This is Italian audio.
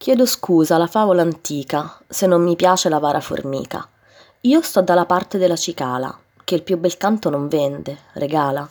Chiedo scusa alla favola antica se non mi piace la vara formica. Io sto dalla parte della cicala, che il più bel canto non vende, regala.